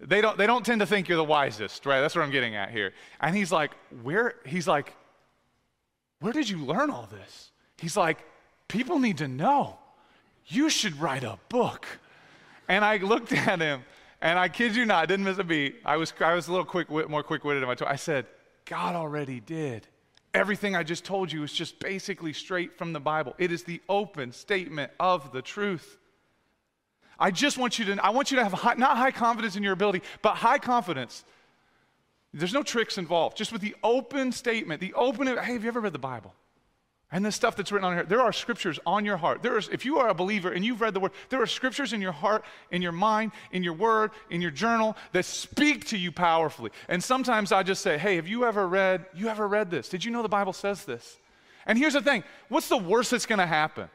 they don't, they don't tend to think you're the wisest, right? That's what I'm getting at here. And he's like, where, he's like, where did you learn all this? He's like, people need to know. You should write a book. And I looked at him, and I kid you not, I didn't miss a beat. I was, I was a little quick, more quick-witted in my I said, God already did. Everything I just told you is just basically straight from the Bible. It is the open statement of the truth. I just want you to, I want you to have high, not high confidence in your ability, but high confidence. There's no tricks involved. Just with the open statement, the open, hey, have you ever read the Bible? And the stuff that's written on here, there are scriptures on your heart. There is, if you are a believer and you've read the word, there are scriptures in your heart, in your mind, in your word, in your journal that speak to you powerfully. And sometimes I just say, hey, have you ever read, you ever read this? Did you know the Bible says this? And here's the thing what's the worst that's to happen?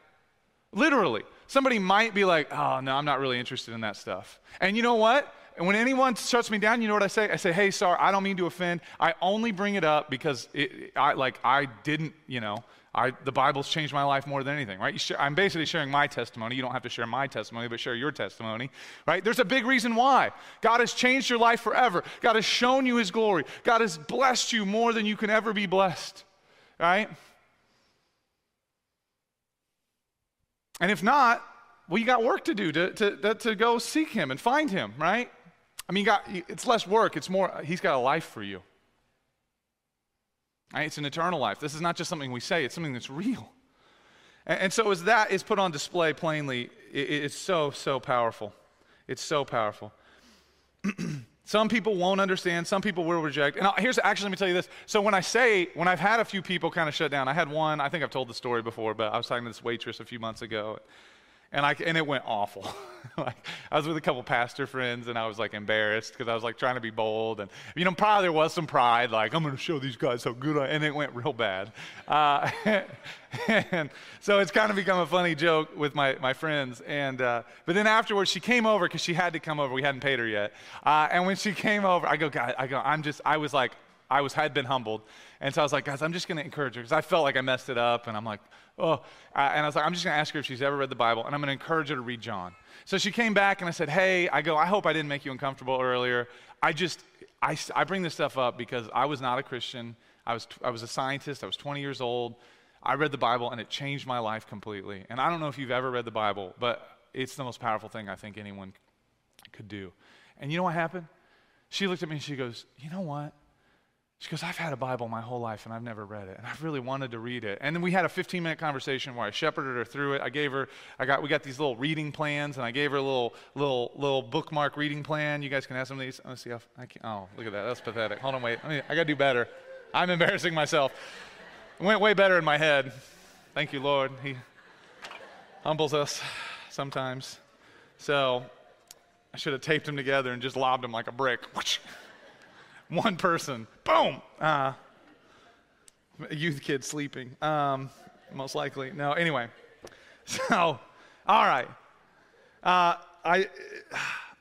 Literally, somebody might be like, oh, no, I'm not really interested in that stuff. And you know what? And when anyone shuts me down, you know what I say? I say, hey, sorry, I don't mean to offend. I only bring it up because it, I, like, I didn't, you know, I, the Bible's changed my life more than anything, right? I'm basically sharing my testimony. You don't have to share my testimony, but share your testimony, right? There's a big reason why. God has changed your life forever. God has shown you His glory. God has blessed you more than you can ever be blessed, right? And if not, well, you got work to do to, to, to go seek Him and find Him, right? I mean, got, it's less work, it's more, He's got a life for you. Right? It's an eternal life. This is not just something we say, it's something that's real. And, and so, as that is put on display plainly, it, it's so, so powerful. It's so powerful. some people won't understand, some people will reject. And here's actually, let me tell you this. So, when I say, when I've had a few people kind of shut down, I had one, I think I've told the story before, but I was talking to this waitress a few months ago and I and it went awful. like I was with a couple pastor friends, and I was like embarrassed because I was like trying to be bold, and you know probably there was some pride, like I'm going to show these guys how good I, and it went real bad. Uh, and so it's kind of become a funny joke with my my friends. And uh, but then afterwards, she came over because she had to come over. We hadn't paid her yet, uh, and when she came over, I go, God, I go, I'm just, I was like, I was had been humbled, and so I was like, guys, I'm just going to encourage her because I felt like I messed it up, and I'm like oh. And I was like, I'm just going to ask her if she's ever read the Bible, and I'm going to encourage her to read John. So she came back, and I said, hey, I go, I hope I didn't make you uncomfortable earlier. I just, I, I bring this stuff up because I was not a Christian. I was, I was a scientist. I was 20 years old. I read the Bible, and it changed my life completely. And I don't know if you've ever read the Bible, but it's the most powerful thing I think anyone could do. And you know what happened? She looked at me and she goes, You know what? She goes, I've had a Bible my whole life and I've never read it. And I've really wanted to read it. And then we had a 15 minute conversation where I shepherded her through it. I gave her, I got, we got these little reading plans and I gave her a little, little, little bookmark reading plan. You guys can have some of these. Let's see how, I can, oh, look at that. That's pathetic. Hold on, wait. I, mean, I got to do better. I'm embarrassing myself. It went way better in my head. Thank you, Lord. He humbles us sometimes. So I should have taped them together and just lobbed them like a brick. One person, boom. Uh, a youth kid sleeping, um, most likely. No, anyway. So, all right. Uh, I,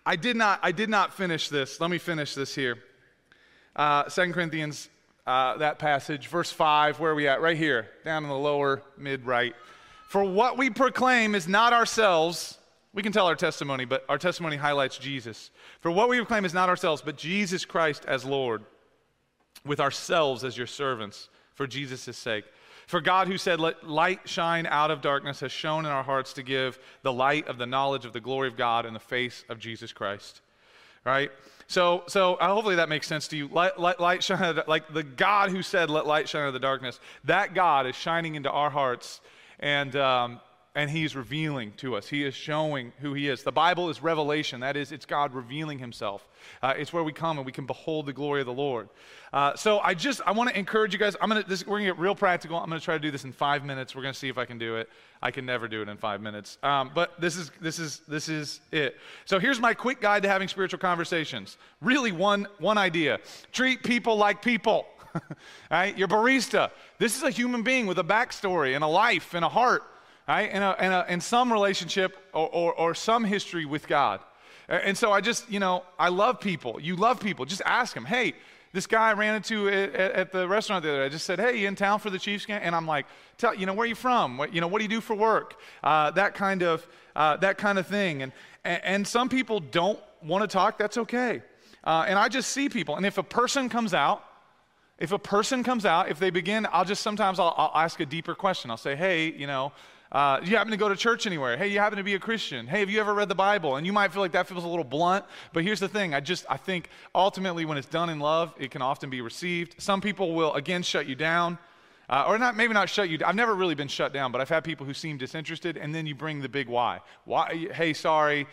I, did not, I did not finish this. Let me finish this here. Uh, 2 Corinthians, uh, that passage, verse 5, where are we at? Right here, down in the lower mid right. For what we proclaim is not ourselves. We can tell our testimony, but our testimony highlights Jesus. For what we proclaim is not ourselves, but Jesus Christ as Lord, with ourselves as your servants, for Jesus' sake. For God, who said, Let light shine out of darkness, has shone in our hearts to give the light of the knowledge of the glory of God in the face of Jesus Christ. Right? So, so uh, hopefully that makes sense to you. Light, light, light shine, like the God who said, Let light shine out of the darkness, that God is shining into our hearts. And, um, and he's revealing to us. He is showing who he is. The Bible is revelation. That is, it's God revealing himself. Uh, it's where we come and we can behold the glory of the Lord. Uh, so I just I want to encourage you guys. I'm gonna this, we're gonna get real practical. I'm gonna try to do this in five minutes. We're gonna see if I can do it. I can never do it in five minutes. Um, but this is this is this is it. So here's my quick guide to having spiritual conversations. Really, one one idea: treat people like people. right? Your barista. This is a human being with a backstory and a life and a heart right? And, a, and, a, and some relationship or, or, or some history with God. And so I just, you know, I love people. You love people. Just ask them, hey, this guy I ran into at, at, the restaurant the other day. I just said, hey, you in town for the Chiefs game? And I'm like, tell, you know, where are you from? What, you know, what do you do for work? Uh, that kind of, uh, that kind of thing. And, and, and some people don't want to talk. That's okay. Uh, and I just see people. And if a person comes out, if a person comes out, if they begin, I'll just sometimes I'll, I'll ask a deeper question. I'll say, hey, you know, uh, you happen to go to church anywhere? Hey, you happen to be a Christian? Hey, have you ever read the Bible? And you might feel like that feels a little blunt, but here's the thing. I just, I think ultimately when it's done in love, it can often be received. Some people will, again, shut you down. Uh, or not, maybe not shut you down. I've never really been shut down, but I've had people who seem disinterested, and then you bring the big why. Why? Hey, sorry,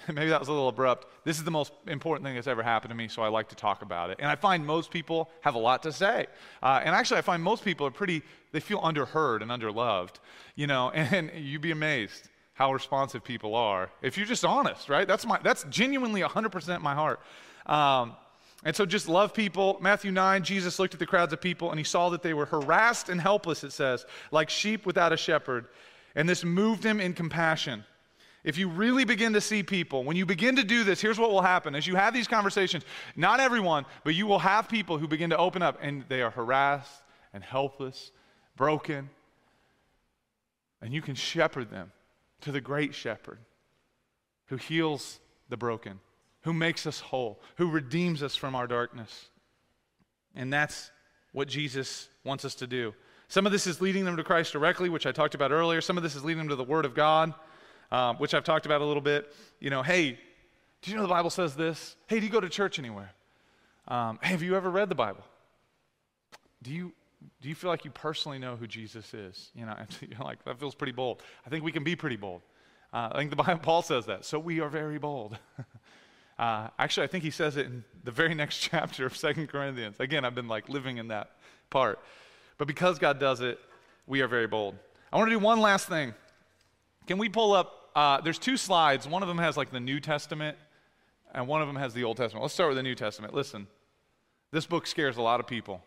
maybe that was a little abrupt. This is the most important thing that's ever happened to me, so I like to talk about it. And I find most people have a lot to say. Uh, and actually, I find most people are pretty, they feel underheard and underloved, you know, and you'd be amazed how responsive people are if you're just honest, right? That's, my, that's genuinely 100% my heart. Um, and so just love people. Matthew 9, Jesus looked at the crowds of people and he saw that they were harassed and helpless, it says, like sheep without a shepherd. And this moved him in compassion. If you really begin to see people, when you begin to do this, here's what will happen. As you have these conversations, not everyone, but you will have people who begin to open up and they are harassed and helpless, broken. And you can shepherd them to the great shepherd who heals the broken, who makes us whole, who redeems us from our darkness. And that's what Jesus wants us to do. Some of this is leading them to Christ directly, which I talked about earlier. Some of this is leading them to the Word of God um, which I've talked about a little bit. You know, hey, do you know the Bible says this? Hey, do you go to church anywhere? Um, hey, have you ever read the Bible? Do you, do you feel like you personally know who Jesus is? You know, you're like, that feels pretty bold. I think we can be pretty bold. Uh, I think the Bible, Paul says that. So we are very bold. uh, actually, I think he says it in the very next chapter of Second Corinthians. Again, I've been like living in that part. But because God does it, we are very bold. I want to do one last thing. Can we pull up? Uh, there's two slides. One of them has like the New Testament, and one of them has the Old Testament. Let's start with the New Testament. Listen, this book scares a lot of people.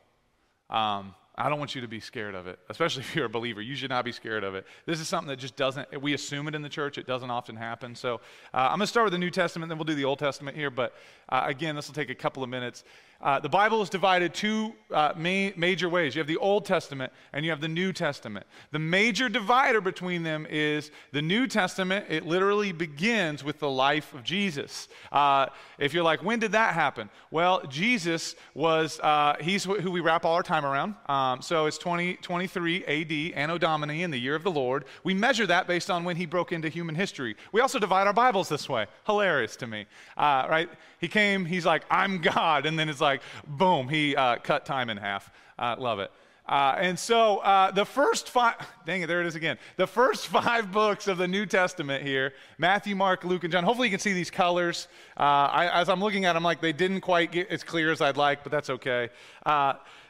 Um, I don't want you to be scared of it, especially if you're a believer. You should not be scared of it. This is something that just doesn't, we assume it in the church. It doesn't often happen. So uh, I'm going to start with the New Testament, then we'll do the Old Testament here. But uh, again, this will take a couple of minutes. Uh, the Bible is divided two uh, ma- major ways. You have the Old Testament and you have the New Testament. The major divider between them is the New Testament. It literally begins with the life of Jesus. Uh, if you're like, when did that happen? Well, Jesus was, uh, he's wh- who we wrap all our time around. Um, so it's 2023 AD, Anno Domini, in the year of the Lord. We measure that based on when he broke into human history. We also divide our Bibles this way. Hilarious to me, uh, right? He came, he's like, I'm God. And then it's like, boom, he uh, cut time in half. Uh, love it. Uh, and so uh, the first five, dang it, there it is again. The first five books of the New Testament here Matthew, Mark, Luke, and John. Hopefully you can see these colors. Uh, I, as I'm looking at them, like they didn't quite get as clear as I'd like, but that's okay.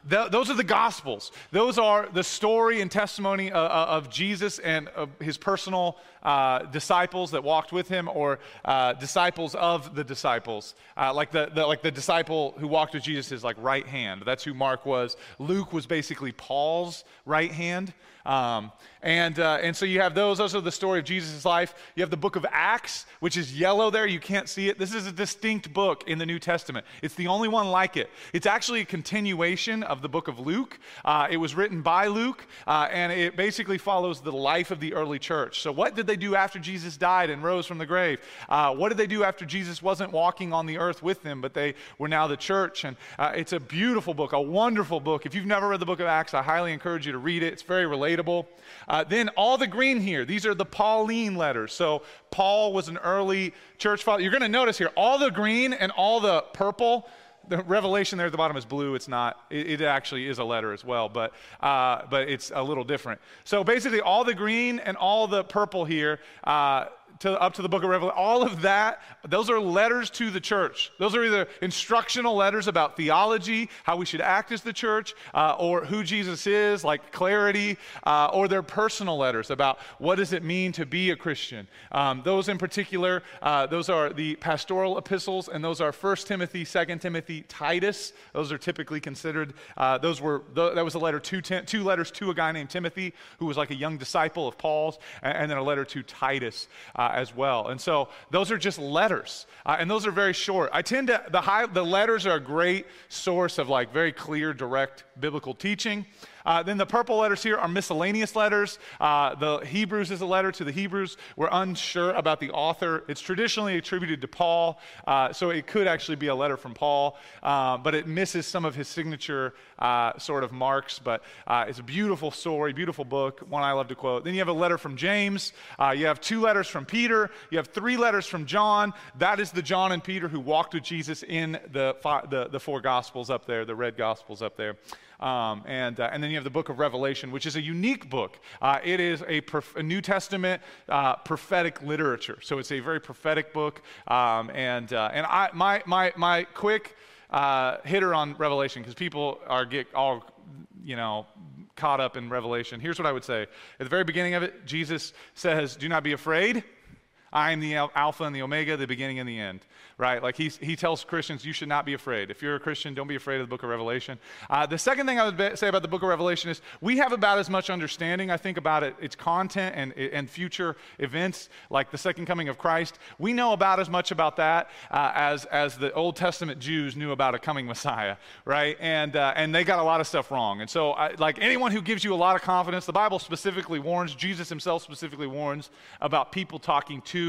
Uh, th- those are the Gospels. Those are the story and testimony of, of Jesus and of his personal uh, disciples that walked with him, or uh, disciples of the disciples, uh, like the, the, like the disciple who walked with Jesus is like right hand. That's who Mark was. Luke was basically Paul's right hand. Um, and, uh, and so you have those. Those are the story of Jesus' life. You have the book of Acts, which is yellow there. You can't see it. This is a distinct book in the New Testament. It's the only one like it. It's actually a continuation of the book of Luke. Uh, it was written by Luke, uh, and it basically follows the life of the early church. So, what did they do after Jesus died and rose from the grave? Uh, what did they do after Jesus wasn't walking on the earth with them, but they were now the church? And uh, it's a beautiful book, a wonderful book. If you've never read the book of Acts, I highly encourage you to read it. It's very relatable. Uh, then all the green here, these are the Pauline letters. So Paul was an early church father. You're going to notice here, all the green and all the purple. The revelation there at the bottom is blue. It's not. It, it actually is a letter as well, but uh, but it's a little different. So basically, all the green and all the purple here. Uh, to, up to the book of Revelation, all of that, those are letters to the church. Those are either instructional letters about theology, how we should act as the church, uh, or who Jesus is, like clarity, uh, or they're personal letters about what does it mean to be a Christian. Um, those in particular, uh, those are the pastoral epistles, and those are 1 Timothy, 2 Timothy, Titus. Those are typically considered, uh, those were, that was a letter to, two letters to a guy named Timothy, who was like a young disciple of Paul's, and, and then a letter to Titus uh, as well. And so those are just letters, uh, and those are very short. I tend to, the, high, the letters are a great source of like very clear, direct biblical teaching. Uh, then the purple letters here are miscellaneous letters. Uh, the Hebrews is a letter to the Hebrews. We're unsure about the author. It's traditionally attributed to Paul, uh, so it could actually be a letter from Paul, uh, but it misses some of his signature uh, sort of marks. But uh, it's a beautiful story, beautiful book, one I love to quote. Then you have a letter from James. you have two letters from Peter. You have three letters from John. That is the John and Peter who walked with Jesus in the, the, the four Gospels up there, the red Gospels up there. Um, and, uh, and then you have the book of Revelation, which is a unique book. Uh, it is a, prof- a New Testament uh, prophetic literature. So it's a very prophetic book. Um, and uh, and I, my, my, my quick uh, hitter on Revelation, because people are get all, you know, caught up in Revelation. Here's what I would say. At the very beginning of it, Jesus says, Do not be afraid. I am the Alpha and the Omega, the beginning and the end right? Like he's, he tells Christians, you should not be afraid. If you're a Christian, don't be afraid of the book of Revelation. Uh, the second thing I would say about the book of Revelation is we have about as much understanding, I think, about it, its content and, and future events, like the second coming of Christ. We know about as much about that uh, as, as the Old Testament Jews knew about a coming Messiah, right? And, uh, and they got a lot of stuff wrong. And so, I, like anyone who gives you a lot of confidence, the Bible specifically warns, Jesus himself specifically warns about people talking to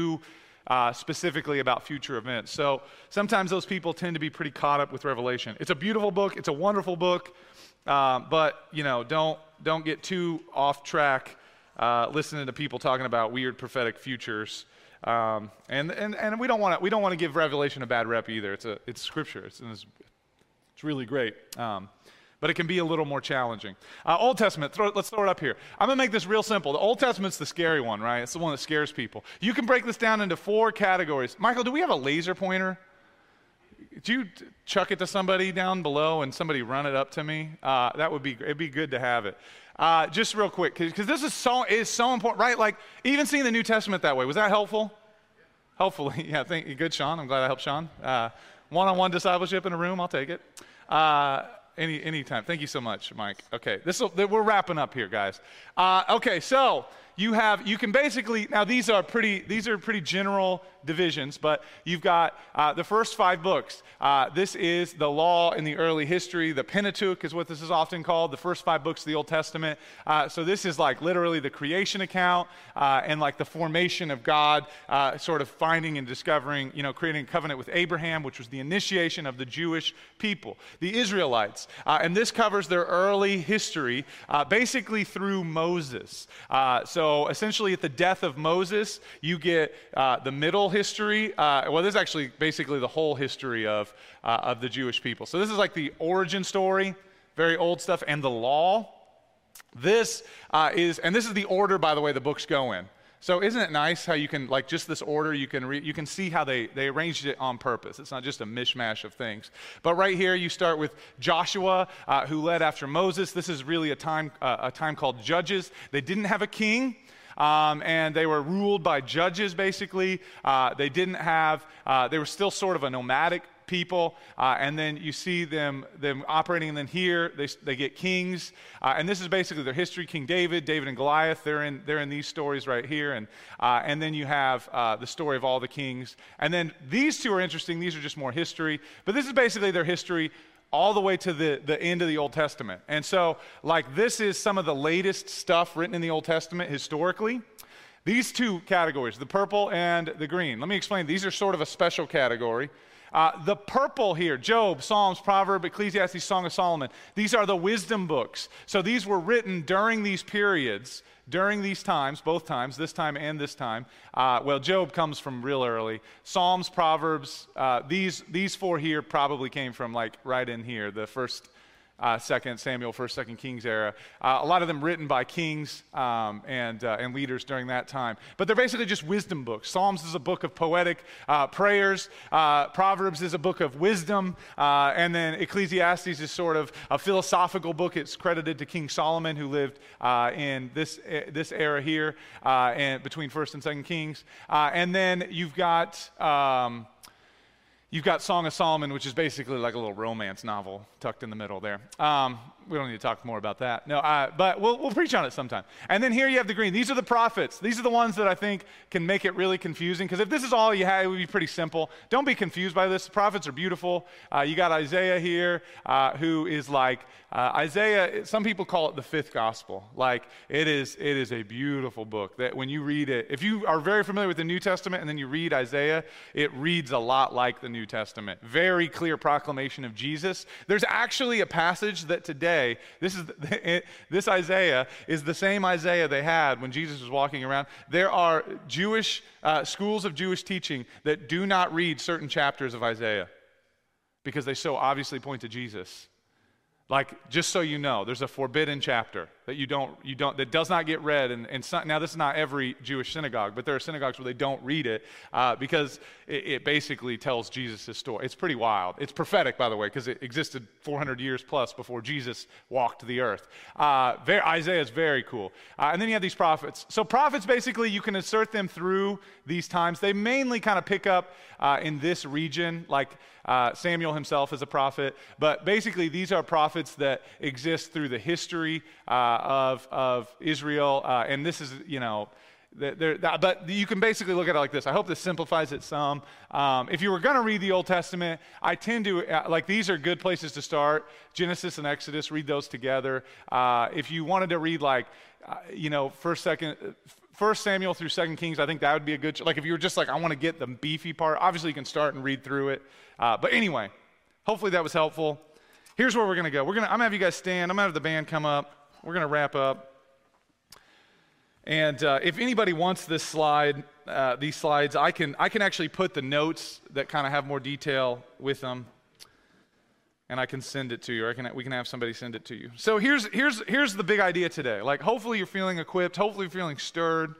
uh, specifically about future events. So sometimes those people tend to be pretty caught up with Revelation. It's a beautiful book, it's a wonderful book, uh, but you know, don't don't get too off track uh, listening to people talking about weird prophetic futures. Um, and, and, and we don't want to we don't want to give Revelation a bad rep either. It's a it's scripture. It's it's, it's really great. Um, but it can be a little more challenging. Uh, Old Testament, throw, let's throw it up here. I'm going to make this real simple. The Old Testament's the scary one, right? It's the one that scares people. You can break this down into four categories. Michael, do we have a laser pointer? Do you chuck it to somebody down below and somebody run it up to me? Uh, that would be, it'd be good to have it. Uh, just real quick, because this is so, is so important, right? Like, even seeing the New Testament that way, was that helpful? Hopefully, yeah, thank you. Good, Sean. I'm glad I helped Sean. One on one discipleship in a room, I'll take it. Any anytime. Thank you so much, Mike. Okay, this we're wrapping up here, guys. Uh, okay, so you have you can basically now these are pretty these are pretty general divisions, but you've got uh, the first five books. Uh, this is the law in the early history. The Pentateuch is what this is often called, the first five books of the Old Testament. Uh, so this is like literally the creation account uh, and like the formation of God, uh, sort of finding and discovering, you know, creating a covenant with Abraham, which was the initiation of the Jewish people, the Israelites. Uh, and this covers their early history, basically through Moses. so essentially, at the death of Moses, you get the middle history. Uh, well, this is actually basically the whole history of, uh, of the Jewish people. So this is like the origin story, very old stuff, and the law. This uh, is, and this is the order, by the way, the books go in. So isn't it nice how you can, like just this order, you can, re- you can see how they, they arranged it on purpose. It's not just a mishmash of things. But right here, you start with Joshua, uh, who led after Moses. This is really a time, uh, a time called Judges. They didn't have a king. Um, and they were ruled by judges, basically. Uh, they didn't have, uh, they were still sort of a nomadic people, uh, and then you see them, them operating, and then here they, they get kings. Uh, and this is basically their history King David, David and Goliath, they're in, they're in these stories right here. And, uh, and then you have uh, the story of all the kings. And then these two are interesting, these are just more history, but this is basically their history all the way to the, the end of the Old Testament. And so, like, this is some of the latest stuff written in the Old Testament historically. These two categories, the purple and the green, let me explain. These are sort of a special category. Uh, the purple here, Job, Psalms, Proverbs, Ecclesiastes, Song of Solomon, these are the wisdom books. So these were written during these periods, during these times, both times, this time and this time. Uh, well, Job comes from real early. Psalms, Proverbs, uh, these, these four here probably came from like right in here, the first uh, Second Samuel, First, Second Kings era. Uh, a lot of them written by kings um, and uh, and leaders during that time. But they're basically just wisdom books. Psalms is a book of poetic uh, prayers. Uh, Proverbs is a book of wisdom, uh, and then Ecclesiastes is sort of a philosophical book. It's credited to King Solomon, who lived in this this era here, and between First and Second Kings. and then you've got. Um, You've got Song of Solomon, which is basically like a little romance novel tucked in the middle there. Um, we don't need to talk more about that. No, but we'll, we'll preach on it sometime. And then here you have the green. These are the prophets. These are the ones that I think can make it really confusing. Because if this is all you had, it would be pretty simple. Don't be confused by this. The prophets are beautiful. Uh, you got Isaiah here, uh, who is like uh, Isaiah. Some people call it the fifth gospel. Like it is, it is a beautiful book that when you read it, if you are very familiar with the New Testament and then you read Isaiah, it reads a lot like the New Testament. Very clear proclamation of Jesus. There's actually a passage that today, this, is, this Isaiah is the same Isaiah they had when Jesus was walking around. There are Jewish uh, schools of Jewish teaching that do not read certain chapters of Isaiah because they so obviously point to Jesus. Like, just so you know, there's a forbidden chapter that you don't, you don't, that does not get read. And, and now, this is not every Jewish synagogue, but there are synagogues where they don't read it uh, because it, it, basically tells Jesus' story. It's pretty wild. It's prophetic, by the way, because it existed 400 years plus before Jesus walked the earth. Uh, very, Isaiah is very cool. Uh, and then you have these prophets. So, prophets, basically, you can insert them through these times. They mainly kind of pick up uh, in this region, like uh, Samuel himself is a prophet. But basically, these are prophets that exist through the history uh, of, of Israel. Uh, and this is, you know, but you can basically look at it like this. I hope this simplifies it some. Um, if you were going to read the Old Testament, I tend to, uh, like, these are good places to start. Genesis and Exodus, read those together. Uh, if you wanted to read, like, uh, you know, first, second, First Samuel through Second Kings, I think that would be a good. Like if you were just like, I want to get the beefy part. Obviously, you can start and read through it. Uh, but anyway, hopefully that was helpful. Here's where we're gonna go. We're gonna. I'm gonna have you guys stand. I'm gonna have the band come up. We're gonna wrap up. And uh, if anybody wants this slide, uh, these slides, I can I can actually put the notes that kind of have more detail with them and I can send it to you, or can, we can have somebody send it to you. So here's, here's, here's the big idea today. Like, hopefully, you're feeling equipped, hopefully, you're feeling stirred.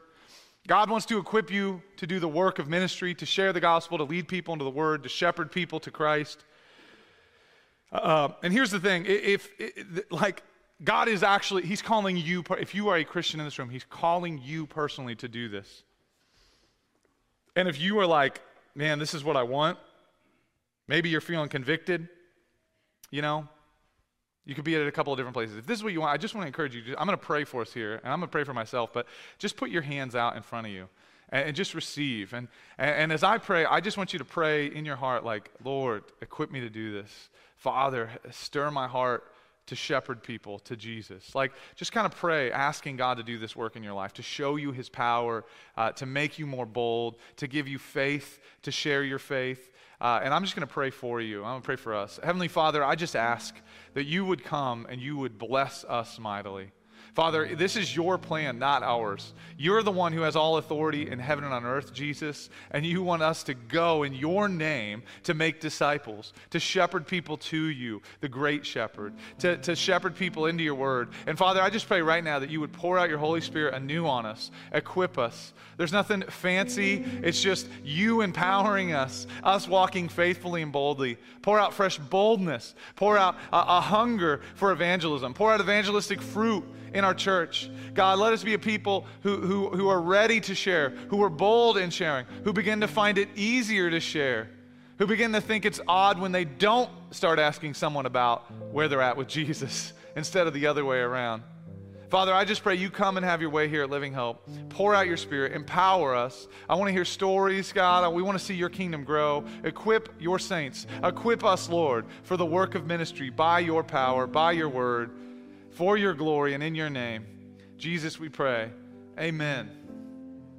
God wants to equip you to do the work of ministry, to share the gospel, to lead people into the word, to shepherd people to Christ. Uh, and here's the thing if, if, like, God is actually, He's calling you, if you are a Christian in this room, He's calling you personally to do this. And if you are like, man, this is what I want, maybe you're feeling convicted, you know, you could be at a couple of different places. If this is what you want, I just want to encourage you. I'm going to pray for us here, and I'm going to pray for myself, but just put your hands out in front of you and, and just receive. And, and, and as I pray, I just want you to pray in your heart, like, Lord, equip me to do this. Father, stir my heart to shepherd people to Jesus. Like, just kind of pray, asking God to do this work in your life, to show you his power, uh, to make you more bold, to give you faith, to share your faith. Uh, and I'm just going to pray for you. I'm going to pray for us. Heavenly Father, I just ask that you would come and you would bless us mightily. Father, this is your plan, not ours. You're the one who has all authority in heaven and on earth, Jesus, and you want us to go in your name to make disciples, to shepherd people to you, the great shepherd, to, to shepherd people into your word. And Father, I just pray right now that you would pour out your Holy Spirit anew on us, equip us. There's nothing fancy, it's just you empowering us, us walking faithfully and boldly. Pour out fresh boldness, pour out a, a hunger for evangelism, pour out evangelistic fruit in our church. God, let us be a people who, who, who are ready to share, who are bold in sharing, who begin to find it easier to share, who begin to think it's odd when they don't start asking someone about where they're at with Jesus instead of the other way around. Father, I just pray you come and have your way here at Living Hope. Pour out your spirit, empower us. I want to hear stories, God. We want to see your kingdom grow. Equip your saints. Equip us, Lord, for the work of ministry by your power, by your word for your glory and in your name. Jesus, we pray. Amen.